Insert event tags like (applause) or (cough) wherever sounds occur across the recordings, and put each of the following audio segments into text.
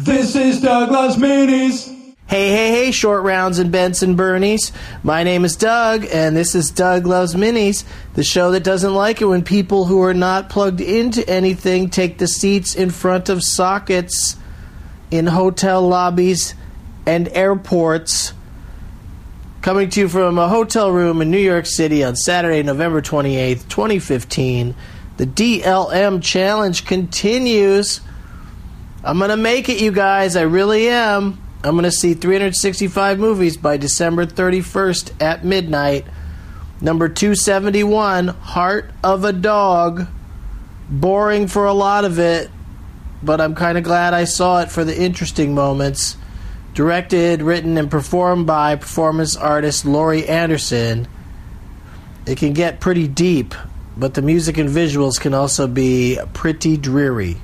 This is Doug Loves Minis. Hey, hey, hey, short rounds and Benson Bernies. My name is Doug, and this is Doug Loves Minis, the show that doesn't like it when people who are not plugged into anything take the seats in front of sockets in hotel lobbies and airports. Coming to you from a hotel room in New York City on Saturday, November 28th, 2015. The DLM challenge continues. I'm going to make it, you guys. I really am. I'm going to see 365 movies by December 31st at midnight. Number 271, Heart of a Dog. Boring for a lot of it, but I'm kind of glad I saw it for the interesting moments. Directed, written, and performed by performance artist Laurie Anderson. It can get pretty deep, but the music and visuals can also be pretty dreary.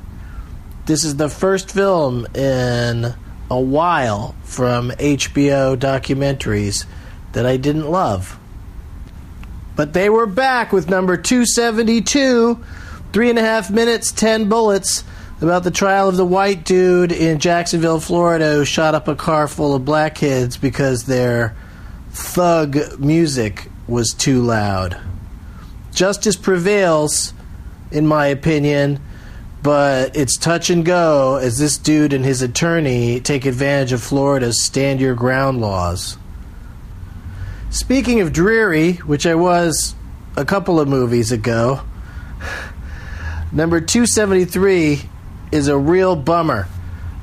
This is the first film in a while from HBO documentaries that I didn't love. But they were back with number 272, three and a half minutes, 10 bullets, about the trial of the white dude in Jacksonville, Florida, who shot up a car full of black kids because their thug music was too loud. Justice prevails, in my opinion but it's touch and go as this dude and his attorney take advantage of Florida's stand your ground laws. Speaking of dreary, which I was a couple of movies ago, number 273 is a real bummer.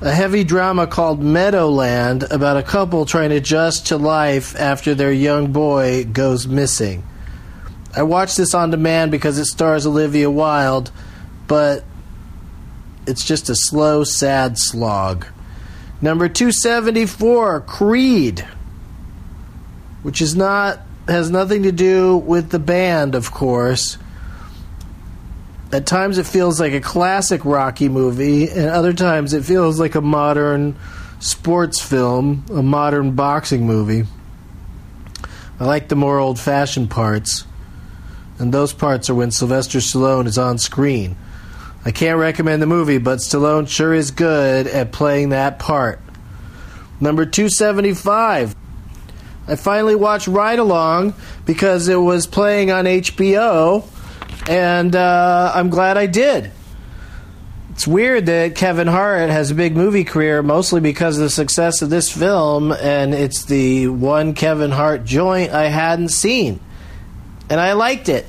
A heavy drama called Meadowland about a couple trying to adjust to life after their young boy goes missing. I watched this on demand because it stars Olivia Wilde, but it's just a slow, sad slog. Number 274, Creed, which is not has nothing to do with the band, of course. At times it feels like a classic Rocky movie, and other times it feels like a modern sports film, a modern boxing movie. I like the more old fashioned parts, and those parts are when Sylvester Stallone is on screen. I can't recommend the movie, but Stallone sure is good at playing that part. Number 275. I finally watched Ride Along because it was playing on HBO, and uh, I'm glad I did. It's weird that Kevin Hart has a big movie career mostly because of the success of this film, and it's the one Kevin Hart joint I hadn't seen. And I liked it.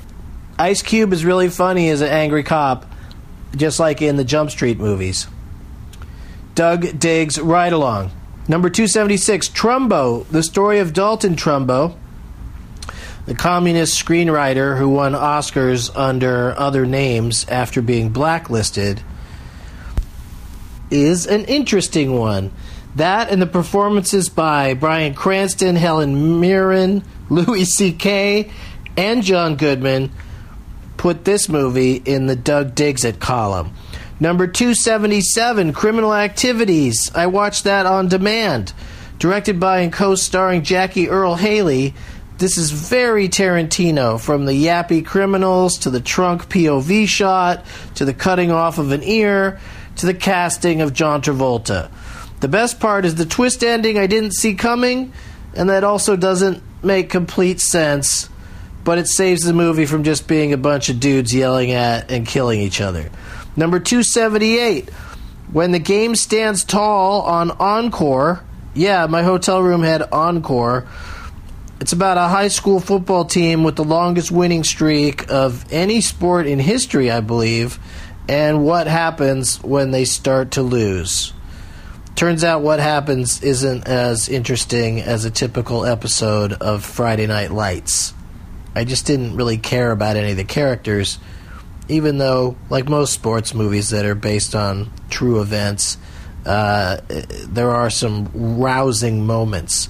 Ice Cube is really funny as an angry cop just like in the Jump Street movies. Doug Diggs Ride Along. Number 276, Trumbo, the story of Dalton Trumbo, the communist screenwriter who won Oscars under other names after being blacklisted, is an interesting one. That and the performances by Bryan Cranston, Helen Mirren, Louis C.K., and John Goodman put this movie in the Doug Diggs It column. Number 277, Criminal Activities. I watched that on demand. Directed by and co starring Jackie Earle Haley. This is very Tarantino, from the yappy criminals to the trunk POV shot to the cutting off of an ear to the casting of John Travolta. The best part is the twist ending I didn't see coming, and that also doesn't make complete sense but it saves the movie from just being a bunch of dudes yelling at and killing each other. Number 278, when the game stands tall on Encore. Yeah, my hotel room had Encore. It's about a high school football team with the longest winning streak of any sport in history, I believe, and what happens when they start to lose. Turns out what happens isn't as interesting as a typical episode of Friday Night Lights. I just didn't really care about any of the characters, even though, like most sports movies that are based on true events, uh, there are some rousing moments.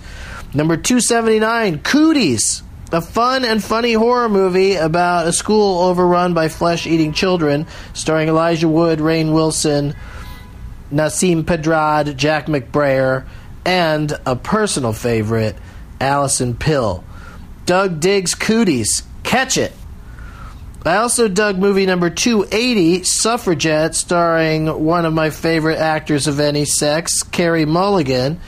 Number 279, Cooties, a fun and funny horror movie about a school overrun by flesh eating children, starring Elijah Wood, Rainn Wilson, Nasim Pedrad, Jack McBrayer, and a personal favorite, Alison Pill. Doug Diggs Cooties. Catch it. I also dug movie number 280, Suffragette, starring one of my favorite actors of any sex, Carey Mulligan,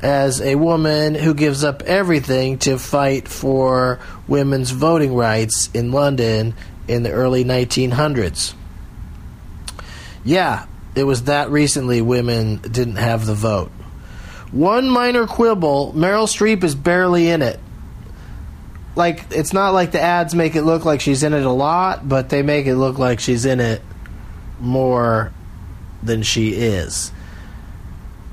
as a woman who gives up everything to fight for women's voting rights in London in the early 1900s. Yeah, it was that recently women didn't have the vote. One minor quibble Meryl Streep is barely in it like it's not like the ads make it look like she's in it a lot, but they make it look like she's in it more than she is.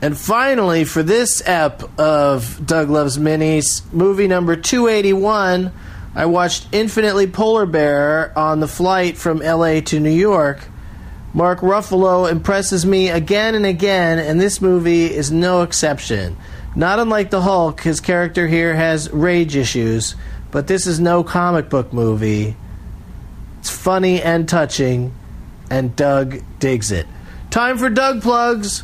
And finally, for this ep of Doug Loves Minis, movie number 281, I watched Infinitely Polar Bear on the flight from LA to New York. Mark Ruffalo impresses me again and again, and this movie is no exception. Not unlike the Hulk, his character here has rage issues but this is no comic book movie. It's funny and touching, and Doug digs it. Time for Doug plugs.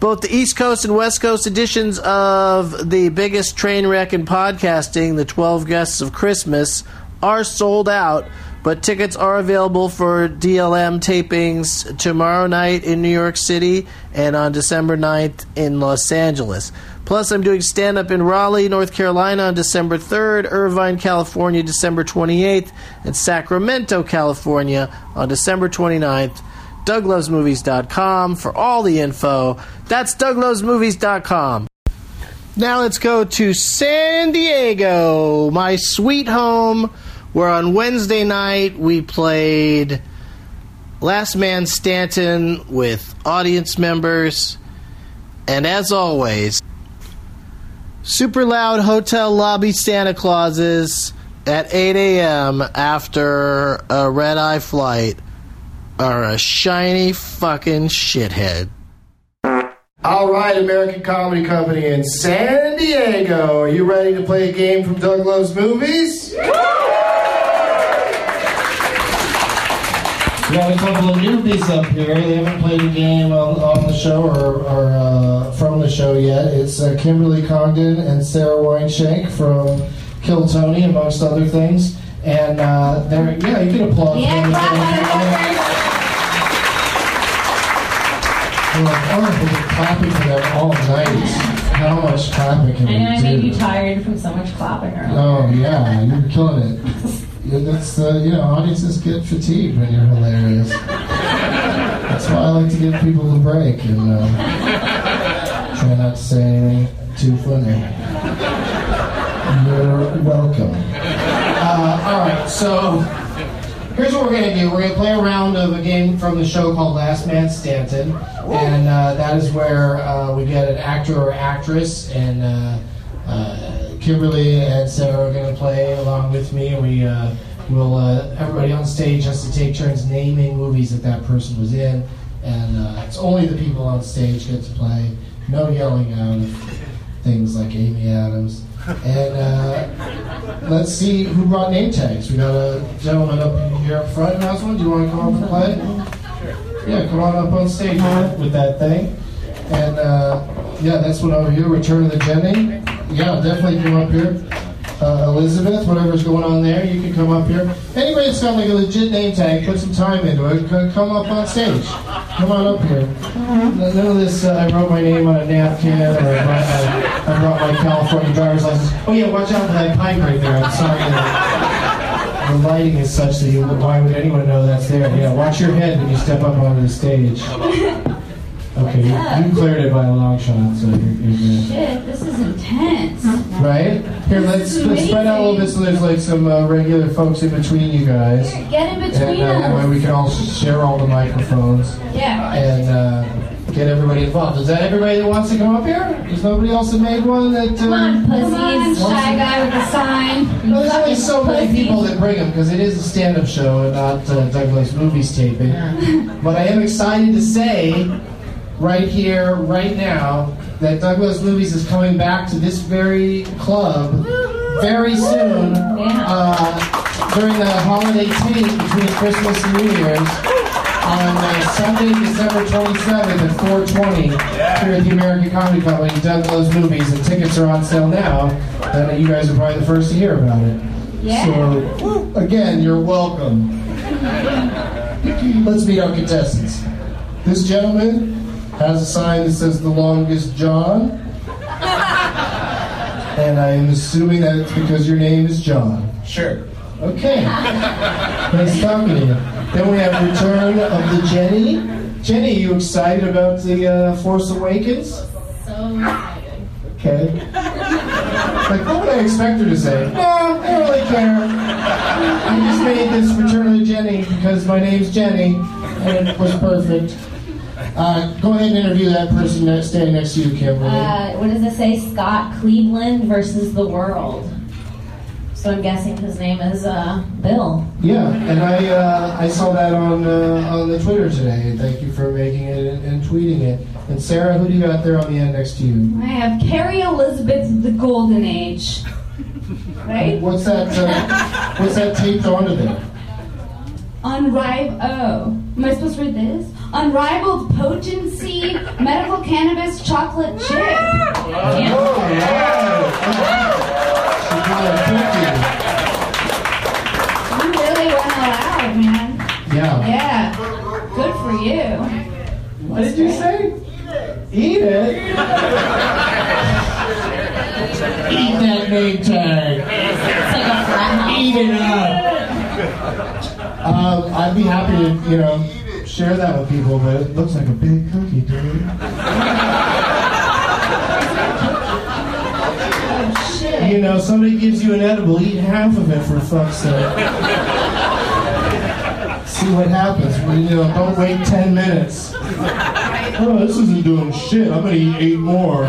Both the East Coast and West Coast editions of the biggest train wreck in podcasting, The 12 Guests of Christmas, are sold out, but tickets are available for DLM tapings tomorrow night in New York City and on December 9th in Los Angeles. Plus, I'm doing stand up in Raleigh, North Carolina on December 3rd, Irvine, California, December 28th, and Sacramento, California on December 29th. DougLovesMovies.com for all the info. That's DougLovesMovies.com. Now let's go to San Diego, my sweet home, where on Wednesday night we played Last Man Stanton with audience members. And as always, super loud hotel lobby Santa Clauses at 8 a.m. after a red eye flight are a shiny fucking shithead. All right, American Comedy Company in San Diego. Are you ready to play a game from Doug Loves Movies? We got a couple of newbies up here. They haven't played a game on, on the show or, or uh, from the show yet. It's uh, Kimberly Congdon and Sarah Weinshenk from Kill Tony, amongst other things. And uh, they're, yeah, you can applaud Yeah, them. clap, They're like, oh, clapping for them all night. How much clapping can And I we made you tired from so much clapping earlier. Oh yeah, you're killing it. (laughs) That's uh, you know, audiences get fatigued when you're hilarious. That's why I like to give people a break and uh, try not to say anything too funny. You're welcome. Uh, all right, so here's what we're gonna do. We're gonna play a round of a game from the show called Last Man Stanton, and uh, that is where uh, we get an actor or actress, and uh, uh, Kimberly and Sarah are gonna play along with me, we uh, will. Uh, everybody on stage has to take turns naming movies that that person was in, and uh, it's only the people on stage get to play. No yelling out of things like Amy Adams. And uh, let's see who brought name tags. We got a gentleman up here up front. Rosalind, do you want to come up and play? Yeah, come on up on stage with that thing. And uh, yeah, that's one over here. Return of the Jenny. Yeah, definitely come up here. Uh, Elizabeth, whatever's going on there, you can come up here. Anybody that's got like a legit name tag, put some time into it. Come up on stage. Come on up here. None of this. Uh, I wrote my name on a napkin, or I, brought- I, brought my California driver's license. Oh yeah, watch out for that pipe right there. I'm sorry. that The lighting is such that you. Why would anyone know that's there? Yeah, watch your head when you step up onto the stage. Okay, you, you cleared it by a long shot, so you're, you're good. Shit, this is intense. Right? Here, let's, let's spread out a little bit so there's like some uh, regular folks in between you guys. Get in And between uh, that way us. we can all share all the microphones Yeah. and uh, get everybody involved. Is that everybody that wants to come up here? Is nobody else that made one that. Uh, Come on, pussies. Shy guy with a sign. No, there's only Fucking so many people that bring them because it is a stand-up show and not uh, Doug Loves Movies taping. but I am excited to say, right here, right now, that Doug Loves Movies is coming back to this very club very soon uh, during the holiday tape between Christmas and New Year's on uh, Sunday, December 27th at 420 here at the American Comedy Company, Doug Loves Movies, and tickets are on sale now. And you guys are probably the first to hear about it. Yeah. So, again, you're welcome. (laughs) Let's meet our contestants. This gentleman has a sign that says the longest John. And I'm assuming that it's because your name is John. Sure. Okay. Nice talking to you. Then we have return of the Jenny. Jenny, you excited about the uh, Force Awakens? So excited. Okay. Like, what would I expect her to say? No, I don't really care. I just made this Return of the Jenny because my name's Jenny, and it was perfect. Uh, go ahead and interview that person next, standing next to you, Kimberly. Uh, what does it say? Scott Cleveland versus the world. So I'm guessing his name is uh, Bill. yeah, and I uh, I saw that on uh, on the Twitter today. and Thank you for making it and, and tweeting it. And Sarah, who do you got there on the end next to you? I have Carrie Elizabeth the Golden Age. (laughs) Right? What's that? Uh, what's that taped onto there? Unrivaled. Oh, am I supposed to read this? Unrivaled potency, medical cannabis chocolate chip. Yeah. Oh, wow. She got a. You really went all out, man. Yeah. Yeah. Good for you. What did you say? Eat it. Eat it. Eat that name tag. It's like a frat house. Eat it up. Um, I'd be happy to, you know, share that with people, but it looks like a big cookie, dude. Oh, (laughs) shit. You know, somebody gives you an edible, eat half of it for fuck's sake. See what happens. You know, don't wait 10 minutes. Oh, this isn't doing shit. I'm gonna eat eight more.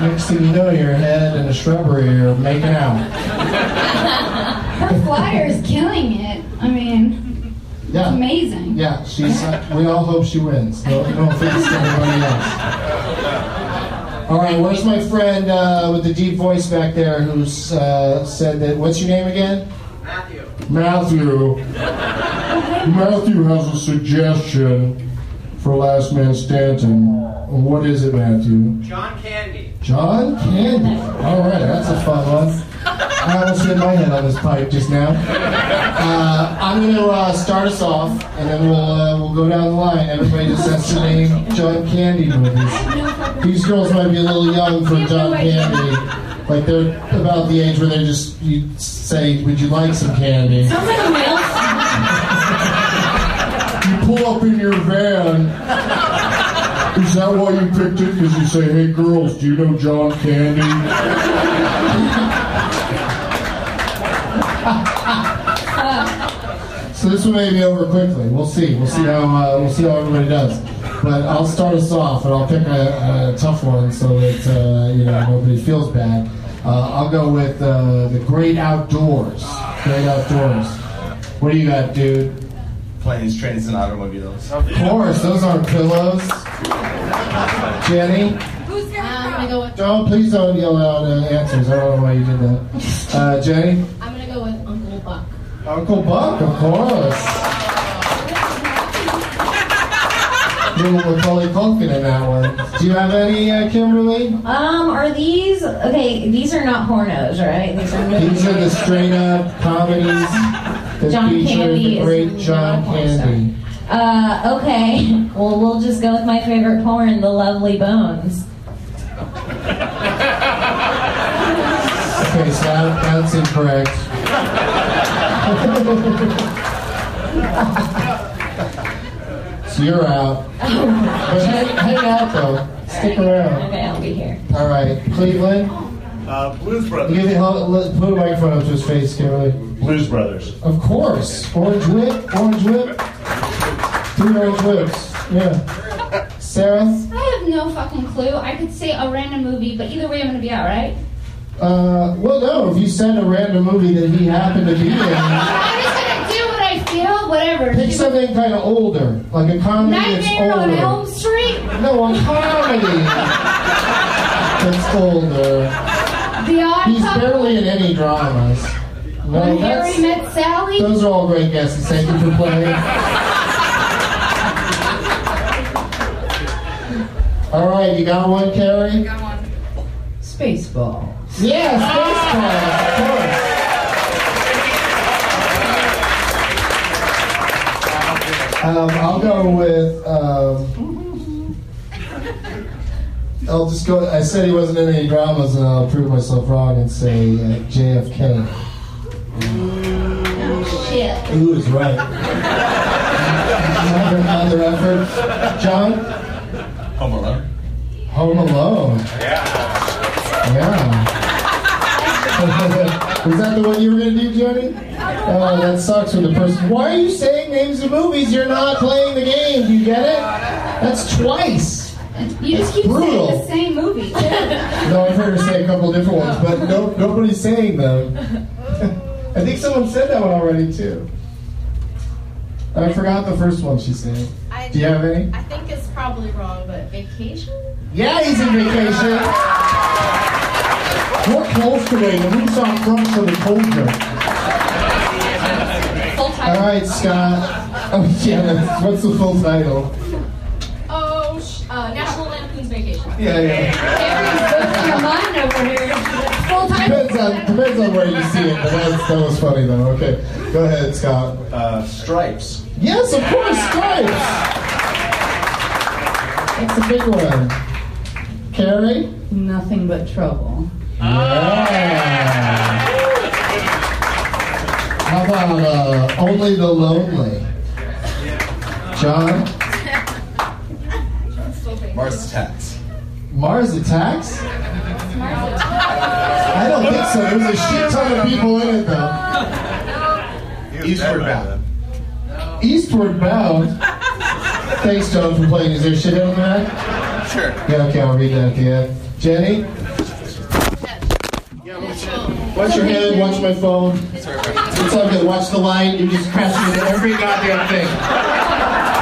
Next thing you know, your head and a shrubbery are making out. Her flyer is killing it. I mean, Yeah. amazing. Yeah, she's. Uh, we all hope she wins. No, no offense to anybody else. All right, where's my friend uh, with the deep voice back there who uh, said that? What's your name again? Matthew. Matthew. Matthew has a suggestion for Last Man Stanton. What is it, Matthew? John Candy. John Candy. All right, that's a fun one. I almost hit my head on this pipe just now. Uh, I'm going to uh, start us off, and then we'll uh, we'll go down the line. Everybody just has to name John Candy movies. These girls might be a little young for John Candy. Like they're about the age where they just you say, "Would you like some candy?" Sounds like a. You pull up in your van. Is that why you picked it? Because you say, "Hey girls, do you know John Candy?" So this one may be over quickly. We'll see. We'll see how uh, we'll see how everybody does. But I'll start us off, and I'll pick a, a tough one so that uh, you know nobody feels bad. Uh, I'll go with uh, the Great Outdoors. Great Outdoors. What do you got, dude? Planes, trains, and automobiles. Of course, those aren't pillows. Jenny, I'm gonna go with. don't please don't yell out uh, answers. I don't know why you did that. Uh, Jenny, I'm gonna go with Uncle Buck. Uncle Buck, of course. Little Macaulay Culkin in that one. Do you have any, uh, Kimberly? Um, are these okay? These are not pornos, right? These are These are the straight up comedies that John Candy the great John. Candy. Uh, okay. Well, we'll just go with my favorite porn, The Lovely Bones. Okay, so that, that's incorrect. (laughs) so you're out. But hang, hang out though. Stick around. Okay, I'll be here. All right, Cleveland. Uh, Blues Give Brothers. me, hold- let- put a microphone up to his face, Kimberly. Blues Brothers. Of course. Orange whip. Orange whip. Three orange whips. Yeah. Sarah. I have no fucking clue. I could say a random movie, but either way, I'm gonna be out, right? Uh, well, no. If you send a random movie that he happened to be in, (laughs) I'm just gonna do what I feel, whatever. pick something kind of older, like a comedy that's Nightmare on older. Elm Street, No, a comedy that's older. The Odd He's Couple, barely in any dramas. No, When Harry that's, Met Sally. those are all great guesses. Thank you for playing. (laughs) All right, you got one, Carrie? Spaceball. Yes, Space ah. of course. Um, I'll go with. Um, I'll just go. I said he wasn't in any dramas, and I'll prove myself wrong and say uh, JFK. Oh, shit. Ooh, is right. Another effort. John? Home Alone. Home Alone. Yeah. Yeah. Was that the one you were going to do, Jody? Oh, that sucks when the person. Why are you saying names of movies? You're not playing the game. Do you get it? That's twice. You just keep Brutal. saying the same movie. (laughs) No, I've heard her say a couple different ones, but no, nobody's saying them. (laughs) I think someone said that one already too. I forgot the first one she said. I, Do you have any? I think it's probably wrong, but vacation? Yeah, he's in vacation. We're close today. The roof's out front for the cold drink. Full All time. Scott. Oh, yeah, what's the full title? Oh, sh- uh, National Lampoon's Vacation. Yeah, yeah. Carrie's losing her mind over here. Full time. Depends on, depends on where you see it, but that's, that was funny though. Okay, go ahead, Scott. Uh, Stripes. Yes, of course, Stripes. That's a big one. Carrie? Nothing but trouble. Yeah. How about uh, Only the Lonely? John? Mars Attacks. Mars Attacks? I don't think so. There's a shit ton of people in it though. Eastward Bound. Eastward Bound. Thanks, John, for playing. Is there shit on the back? Sure. Yeah, okay, I'll read that at the end. Jenny? Watch your hand, watch my phone. It's all good. Watch the light. You're just crash into every goddamn thing.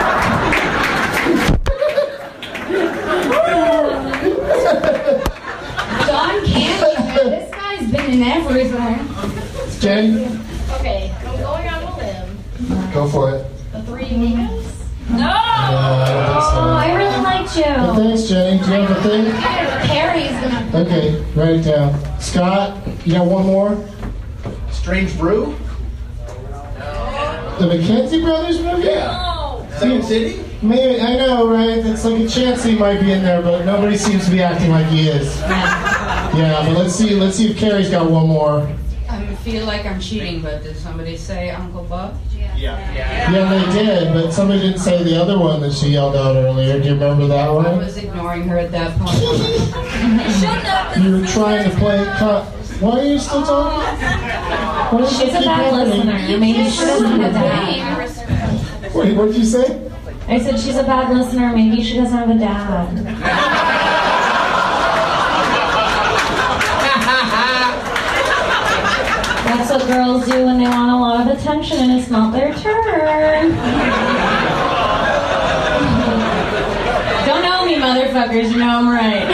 John Candy. This guy's been in everything. Jen, Okay, I'm going out on a limb. go for it. The Three Amigos. Uh, Oh, I really liked you. Thanks, Jenny. Do you have a thing? Carrie's gonna. Okay, write it down. Scott, you got one more? Strange Brew. The McKenzie Brothers movie? Second City. Maybe I know, right? It's like a chance he might be in there, but nobody seems to be acting like he is. Yeah, but let's see. Let's see if Carrie's got one more. I feel like I'm cheating, but did somebody say Uncle Buck? Yeah, Yeah, yeah. yeah they did, but somebody didn't say the other one that she yelled out earlier. Do you remember that one? I was ignoring her at that point. Shut (laughs) up. You were trying to play. Co- Why are you still talking? Oh. Why don't She's a bad listener. Maybe she doesn't have a dad. Wait, what did you say? I said she's a bad listener. Maybe she doesn't have a dad. That's what girls do when they want a lot of attention and it's not their turn. Don't know me, motherfuckers. You know I'm right.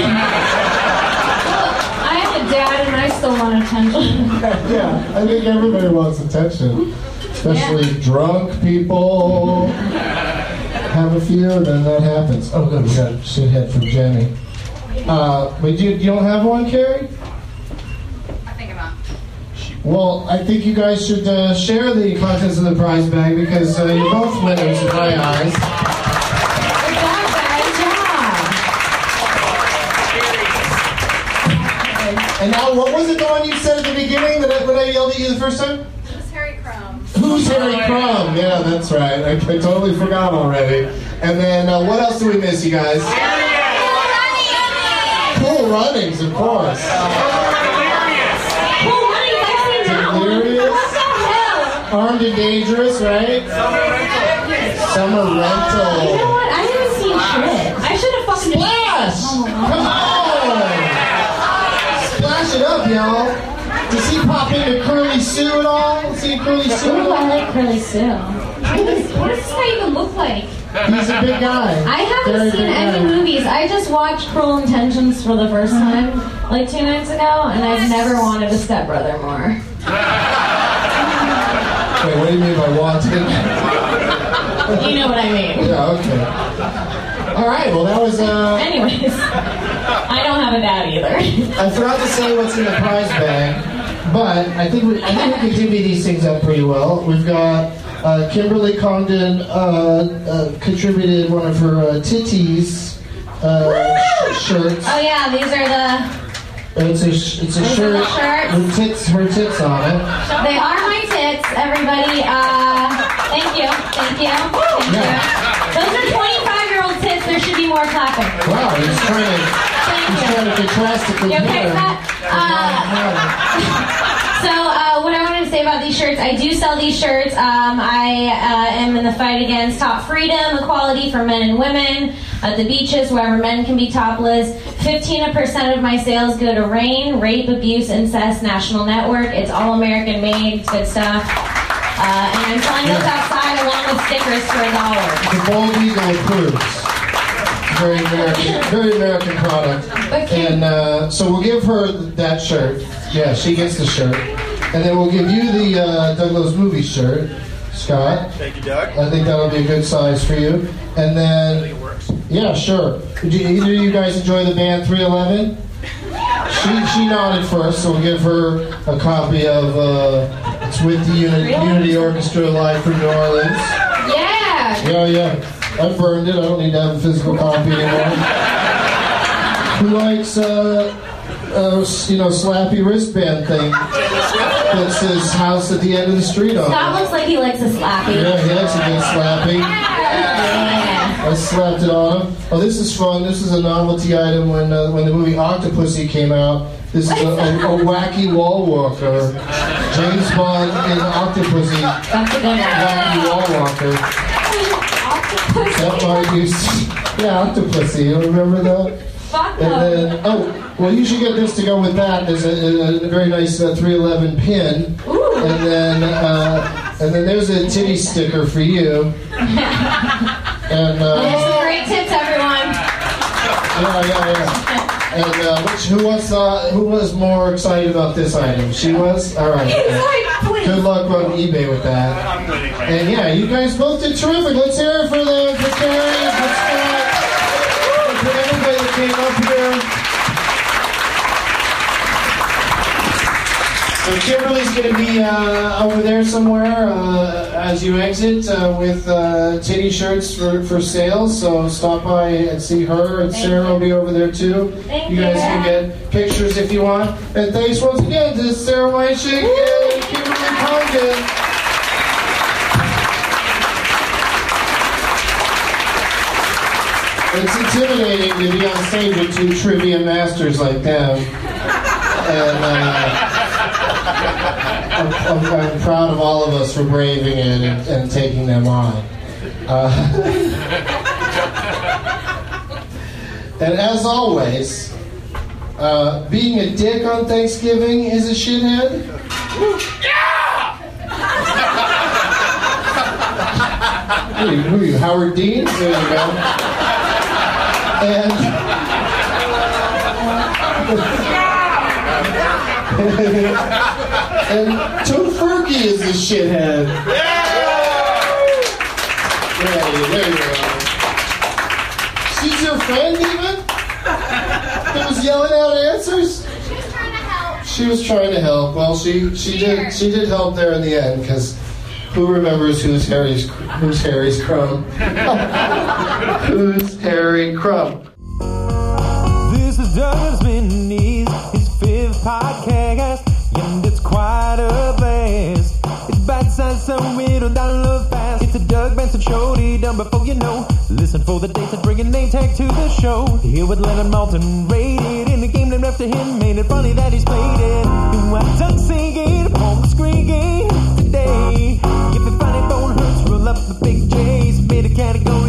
I have a dad and I still want attention. (laughs) yeah, I think everybody wants attention, especially drunk people. Have a few, and then that happens. Oh, good, we got a shithead from Jenny. Uh, but you, you don't have one, Carrie? I think I'm not. Well, I think you guys should uh, share the contents of the prize bag because uh, you're both winners in my eyes. Now, what was it the one you said at the beginning that I, when I yelled at you the first time? Who's Harry Crumb? Who's Harry Crumb? Yeah, that's right. I, I totally forgot already. And then, uh, what else do we miss, you guys? Cool Runnings, of course. Cool running. I've seen. Delirious. What the hell? Armed and Dangerous, right? Summer rental. Summer rental. You know what? I haven't seen shit. I should have fucking. Splash! Come on! Splash it up, y'all. Does he pop into Curly Sue at all? See Curly Sue Ooh, I like Curly Sue. What does, what does this guy even look like? He's a big guy. I haven't Very seen any guy. movies. I just watched Cruel Intentions for the first uh-huh. time like two nights ago, and I've never wanted a stepbrother more. Wait, what do you mean by wanted? You know what I mean. Yeah, okay. All right, well, that was, uh, Anyways, I don't have a dad either. I forgot to say what's in the prize bag, but I think we, I think we can divvy these things up pretty well. We've got Uh, Kimberly Congdon uh, uh, contributed one of her uh, titties uh, sh- shirts. Oh yeah, these are the. It's a sh- it's a These shirt with tits her tits on it. They are my tits, everybody. Uh, thank you, thank you, thank you. Those are 25 year old tits. There should be more clapping. Wow, he's trying to he's you. trying to contrast the You okay with compare. that? Uh, (laughs) So, uh, what I wanted to say about these shirts, I do sell these shirts. Um, I uh, am in the fight against top freedom, equality for men and women at the beaches, wherever men can be topless. 15% of my sales go to RAINN, Rape, Abuse, Incest National Network. It's all American made, it's good stuff. Uh, and I'm selling those outside along with stickers for a dollar. The bald eagle approves. Very American, very American product. And uh, so we'll give her that shirt. Yeah, she gets the shirt. And then we'll give you the uh, Douglas movie shirt, Scott. Thank you, Doug. I think that'll be a good size for you. And then, yeah, sure. Did you, either of you guys enjoy the band 311? She, she nodded first, so we'll give her a copy of uh, it's with the Uni- Unity Orchestra live from New Orleans. Yeah. Yeah, yeah. I burned it. I don't need to have a physical copy anymore. Who likes, uh, uh, you know, slappy wristband thing that says "House at the end of the street" on Scott looks like he likes a slappy. Yeah, he likes a good slappy. I slapped it on him. Oh, this is fun. This is a novelty item when uh, when the movie Octopussy came out. This is a, a, a wacky wall walker. James Bond in Octopussy. That's a good one. Wacky wall walker. That might use. Yeah, Octopussy. You remember that? Fuck And then, oh, well, you should get this to go with that. There's a, a, a very nice uh, 311 pin. Ooh. And then, uh, and then there's a titty sticker for you. (laughs) And uh, some great tips, everyone. yeah, yeah, yeah. And uh, which, who was uh, who was more excited about this item? She was. All right. He's like, please. Good luck on eBay with that. And yeah, you guys both did terrific. Let's hear it for them, for Carrie, for Scott, for everybody that came up here. So Kimberly's going to be uh, over there somewhere uh, as you exit uh, with uh, titty shirts for, for sale. So stop by and see her, and Thank Sarah will be over there too. Thank you guys you. can get pictures if you want. And thanks once again to Sarah Weinshenk It's intimidating to be on stage with two trivia masters like them. And uh, I'm, I'm, I'm proud of all of us for braving it and, and taking them on. Uh, (laughs) and as always, uh, being a dick on Thanksgiving is a shithead. Who are you, who are you, Howard Dean? There you go. And (laughs) and Tofurky is a shithead. There you, there you go. She's your friend, even? That was yelling out answers. She was trying to help. She was trying to help. Well, she she did she did help there in the end because who remembers who's Harry's who's Harry's crumb? (laughs) who's Harry Crumb? This is Doug Loves Minis, his fifth podcast, and it's quite a blast. It's bite-sized, so it'll download fast. It's a Doug Benson show, he done before you know. Listen for the dates and bring a name tag to the show. Here with Leonard Maltin, rated in the game named after him, made it funny that he's played it. And while Doug singing upon the J. Submit